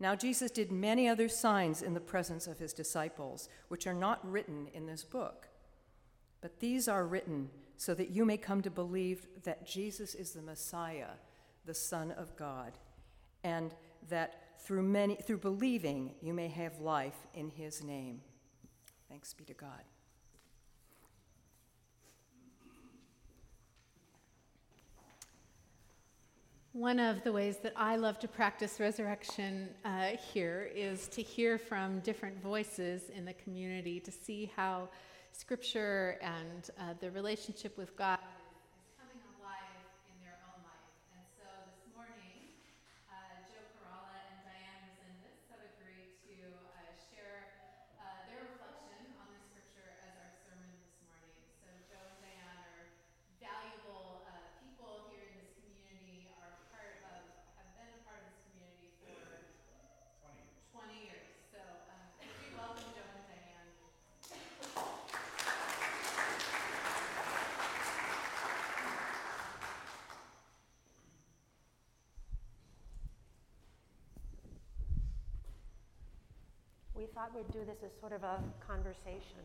Now, Jesus did many other signs in the presence of his disciples, which are not written in this book. But these are written so that you may come to believe that Jesus is the Messiah, the Son of God, and that through, many, through believing you may have life in his name. Thanks be to God. One of the ways that I love to practice resurrection uh, here is to hear from different voices in the community to see how scripture and uh, the relationship with God we thought we'd do this as sort of a conversation.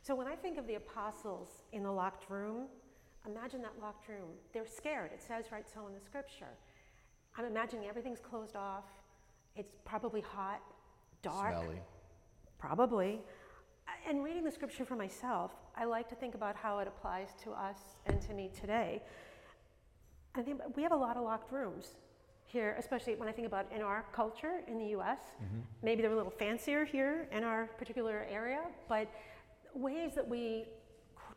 So when I think of the apostles in the locked room, imagine that locked room. They're scared. It says right so in the scripture. I'm imagining everything's closed off. It's probably hot, dark. Smelly. Probably. Uh, and reading the scripture for myself, I like to think about how it applies to us and to me today. I think we have a lot of locked rooms here, especially when I think about in our culture in the US. Mm-hmm. Maybe they're a little fancier here in our particular area, but ways that we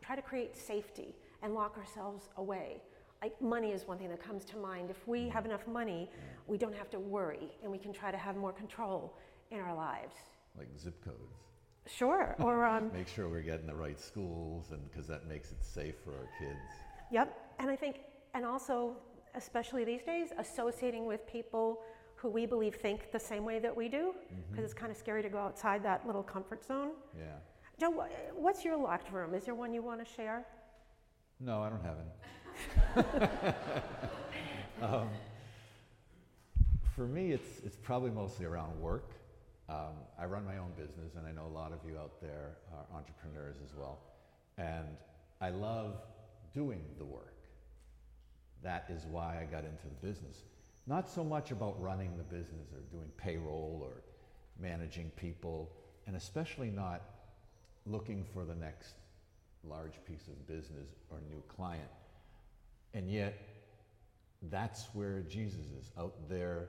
try to create safety and lock ourselves away. Like money is one thing that comes to mind. If we have enough money, we don't have to worry and we can try to have more control in our lives. Like zip codes. Sure. Or um, make sure we're getting the right schools, and because that makes it safe for our kids. Yep. And I think, and also especially these days, associating with people who we believe think the same way that we do, because mm-hmm. it's kind of scary to go outside that little comfort zone. Yeah. Joe, what's your locked room? Is there one you want to share? No, I don't have any. um, for me, it's, it's probably mostly around work. Um, I run my own business, and I know a lot of you out there are entrepreneurs as well. And I love doing the work. That is why I got into the business. Not so much about running the business or doing payroll or managing people, and especially not looking for the next large piece of business or new client. And yet, that's where Jesus is out there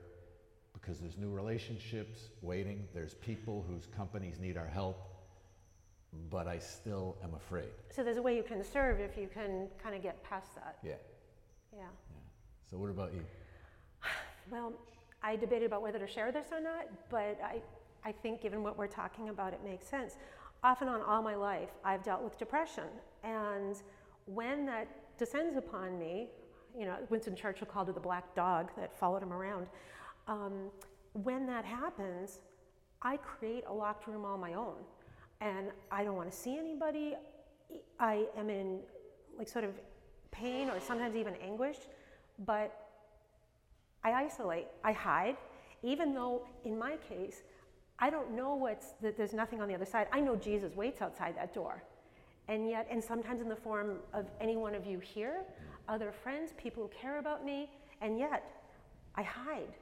because there's new relationships waiting, there's people whose companies need our help. but I still am afraid. So there's a way you can serve if you can kind of get past that. Yeah. Yeah. Yeah. So what about you? Well, I debated about whether to share this or not, but I, I think given what we're talking about, it makes sense. Off and on all my life, I've dealt with depression. And when that descends upon me, you know, Winston Churchill called it the black dog that followed him around. Um, when that happens, I create a locked room all my own. And I don't want to see anybody. I am in like sort of pain or sometimes even anguish, but I isolate, I hide, even though in my case, I don't know what's that there's nothing on the other side. I know Jesus waits outside that door. And yet, and sometimes in the form of any one of you here, other friends, people who care about me, and yet I hide.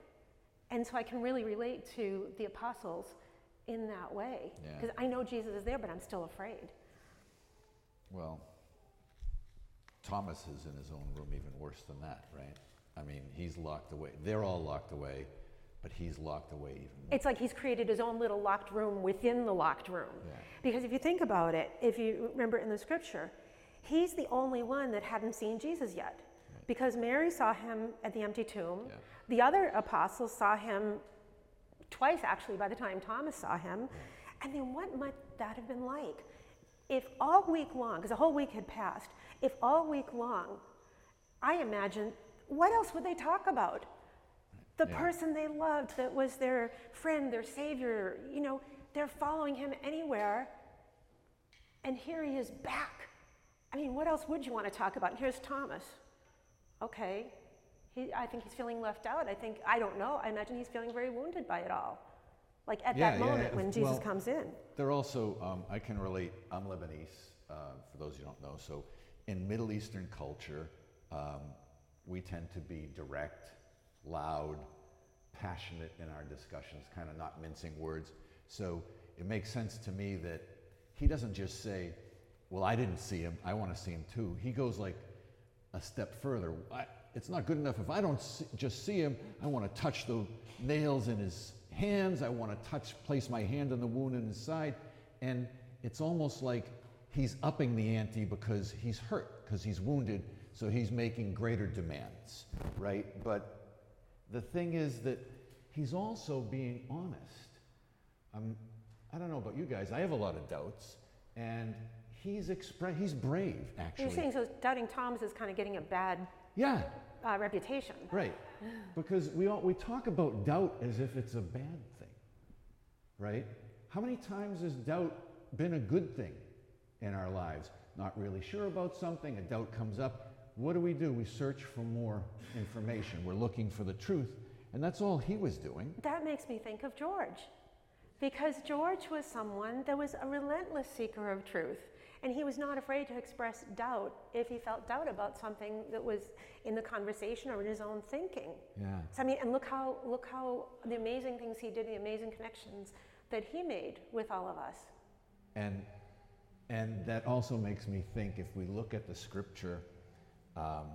And so I can really relate to the apostles in that way. Yeah. Because I know Jesus is there, but I'm still afraid. Well, Thomas is in his own room even worse than that, right? I mean, he's locked away. They're all locked away, but he's locked away even more. It's like he's created his own little locked room within the locked room. Yeah. Because if you think about it, if you remember in the scripture, he's the only one that hadn't seen Jesus yet. Because Mary saw him at the empty tomb. Yeah. The other apostles saw him twice, actually, by the time Thomas saw him. And then what might that have been like? If all week long, because a whole week had passed, if all week long, I imagine, what else would they talk about? The Yeah. person they loved that was their friend, their savior, you know, they're following him anywhere. And here he is back. I mean, what else would you want to talk about? And here's Thomas. Okay. He, I think he's feeling left out. I think, I don't know. I imagine he's feeling very wounded by it all. Like at Yeah, that yeah, moment yeah. when Jesus Well, comes in. They're also, um, I can relate, I'm Lebanese, uh, for those who don't know. So in Middle Eastern culture, um, we tend to be direct, loud, passionate in our discussions, kind of not mincing words. So it makes sense to me that he doesn't just say, Well, I didn't see him, I want to see him too. He goes like a step further. I, it's not good enough if I don't see, just see him, I want to touch the nails in his hands, I want to touch, place my hand on the wound in his side. And it's almost like he's upping the ante because he's hurt, because he's wounded, so he's making greater demands, right? But the thing is that he's also being honest. Um, I don't know about you guys, I have a lot of doubts, and he's expre- he's brave, actually. You're saying so doubting Thomas is kind of getting a bad yeah, uh, reputation. right. Because we all, we talk about doubt as if it's a bad thing, right? How many times has doubt been a good thing in our lives? Not really sure about something, a doubt comes up. What do we do? We search for more information. We're looking for the truth, and that's all he was doing. That makes me think of George. Because George was someone that was a relentless seeker of truth. And he was not afraid to express doubt if he felt doubt about something that was in the conversation or in his own thinking. Yeah. So I mean, and look how look how the amazing things he did, the amazing connections that he made with all of us. And, and that also makes me think if we look at the scripture, um,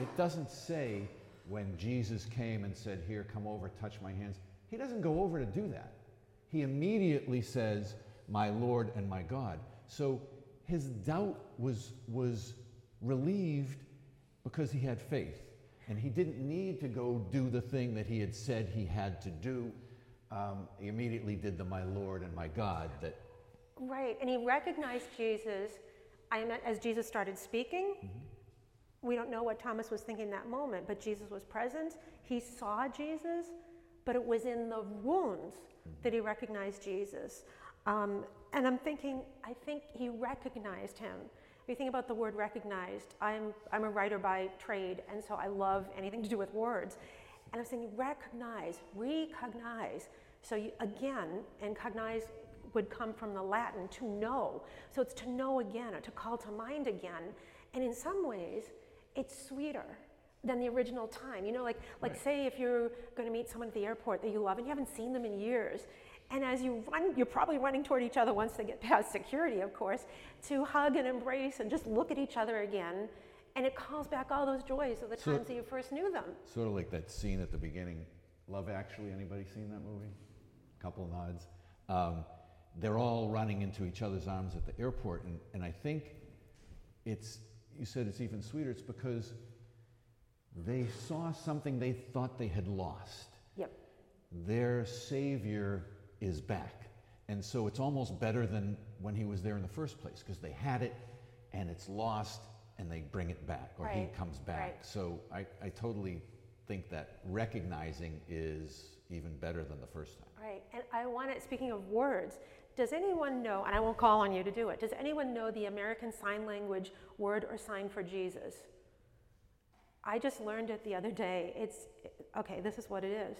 it doesn't say when Jesus came and said, Here, come over, touch my hands. He doesn't go over to do that. He immediately says, My Lord and my God. So his doubt was, was relieved because he had faith. And he didn't need to go do the thing that he had said he had to do. Um, he immediately did the My Lord and my God that Right, and he recognized Jesus. I meant as Jesus started speaking. We don't know what Thomas was thinking that moment, but Jesus was present. He saw Jesus, but it was in the wounds that he recognized Jesus. Um, and I'm thinking, I think he recognized him. If you think about the word recognized, I'm, I'm a writer by trade, and so I love anything to do with words. And I'm saying recognize, recognize. So you, again, and cognize would come from the Latin to know. So it's to know again or to call to mind again. And in some ways, it's sweeter than the original time. You know, like like Right. say if you're going to meet someone at the airport that you love and you haven't seen them in years. And as you run, you're probably running toward each other once they get past security, of course, to hug and embrace and just look at each other again. And it calls back all those joys of the So- times that you first knew them. Sort of like that scene at the beginning, Love Actually. Anybody seen that movie? A Couple nods. Um, they're all running into each other's arms at the airport. And, and I think it's, you said it's even sweeter, it's because they saw something they thought they had lost. Yep. Their Savior is back. And so it's almost better than when he was there in the first place because they had it and it's lost and they bring it back or he comes back. right. So I, I totally think that recognizing is even better than the first time. Right. And I want to, speaking of words, does anyone know, and I won't call on you to do it, does anyone know the American Sign Language word or sign for Jesus? I just learned it the other day. It's, okay, this is what it is.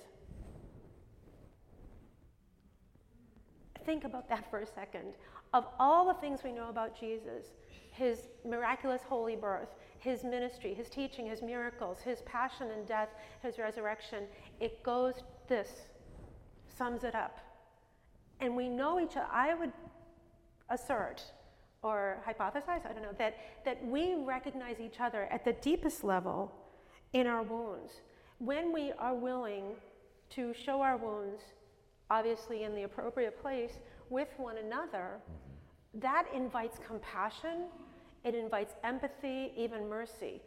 Think about that for a second. Of all the things we know about Jesus, his miraculous holy birth, his ministry, his teaching, his miracles, his passion and death, his resurrection, it goes this, sums it up. And we know each other. I would assert or hypothesize, I don't know, that, that we recognize each other at the deepest level in our wounds. When we are willing to show our wounds, obviously in the appropriate place, with one another, mm-hmm. that invites compassion, it invites empathy, even mercy,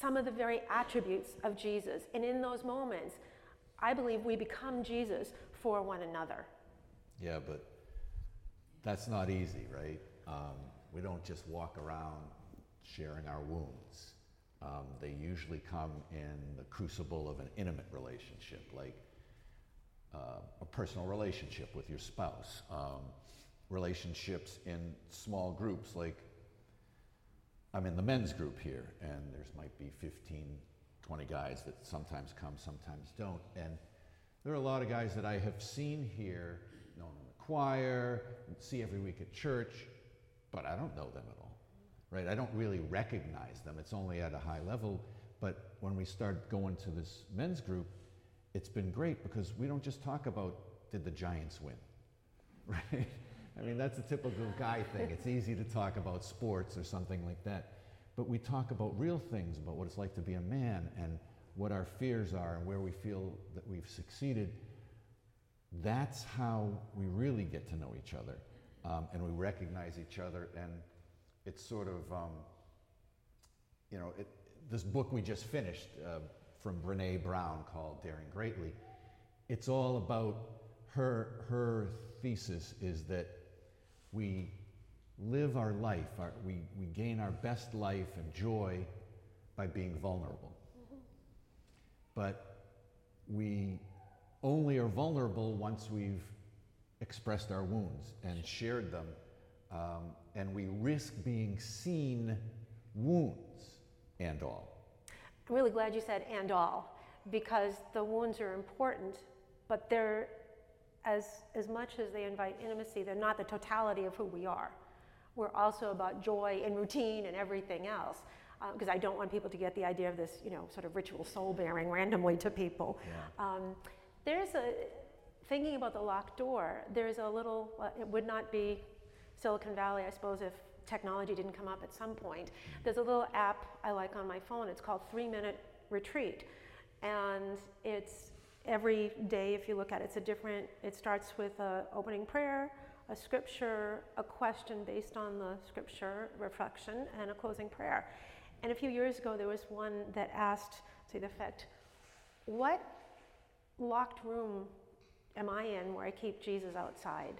some of the very attributes of Jesus. And in those moments, I believe we become Jesus for one another. Yeah, but that's not easy, right? Um, we don't just walk around sharing our wounds. Um, they usually come in the crucible of an intimate relationship, like uh, a personal relationship with your spouse, um, relationships in small groups, like I'm in the men's group here, and there's might be 15, 20 guys that sometimes come, sometimes don't. And there are a lot of guys that I have seen here, known in the choir, see every week at church, but I don't know them at all, right? I don't really recognize them. It's only at a high level. But when we start going to this men's group, it's been great because we don't just talk about did the Giants win, right? I mean, that's a typical guy thing. It's easy to talk about sports or something like that. But we talk about real things, about what it's like to be a man and what our fears are and where we feel that we've succeeded. That's how we really get to know each other. Um, and we recognize each other. And it's sort of, um, you know, it, this book we just finished uh, from Brene Brown called Daring Greatly, it's all about her, her thesis is that we live our life, our, we, we gain our best life and joy by being vulnerable. But we only are vulnerable once we've expressed our wounds and shared them. Um, and we risk being seen wounds and all. I'm really glad you said and all, because the wounds are important, but they're as, as much as they invite intimacy, they're not the totality of who we are. We're also about joy and routine and everything else. Because I don't want people to get the idea of this, you know, sort of ritual soul bearing randomly to people. Yeah. Um, there's a, thinking about the locked door, there's a little, it would not be Silicon Valley, I suppose, if technology didn't come up at some point. There's a little app I like on my phone. It's called Three Minute Retreat. And it's every day, if you look at it, it's a different, it starts with a opening prayer, a scripture, a question based on the scripture, reflection, and a closing prayer. And a few years ago, there was one that asked, to the effect, what locked room am I in where I keep Jesus outside?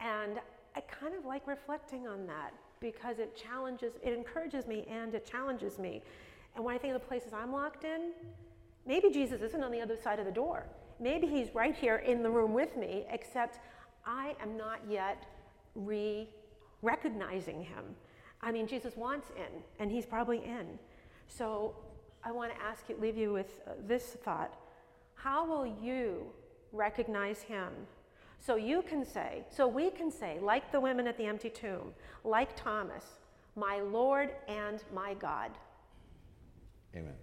And I kind of like reflecting on that because it challenges, it encourages me and it challenges me. And when I think of the places I'm locked in, maybe Jesus isn't on the other side of the door. Maybe he's right here in the room with me, except I am not yet re recognizing him. I mean, Jesus wants in, and he's probably in. So I want to ask you, leave you with uh, this thought How will you recognize him? So you can say, so we can say, like the women at the empty tomb, like Thomas, my Lord and my God. Amen.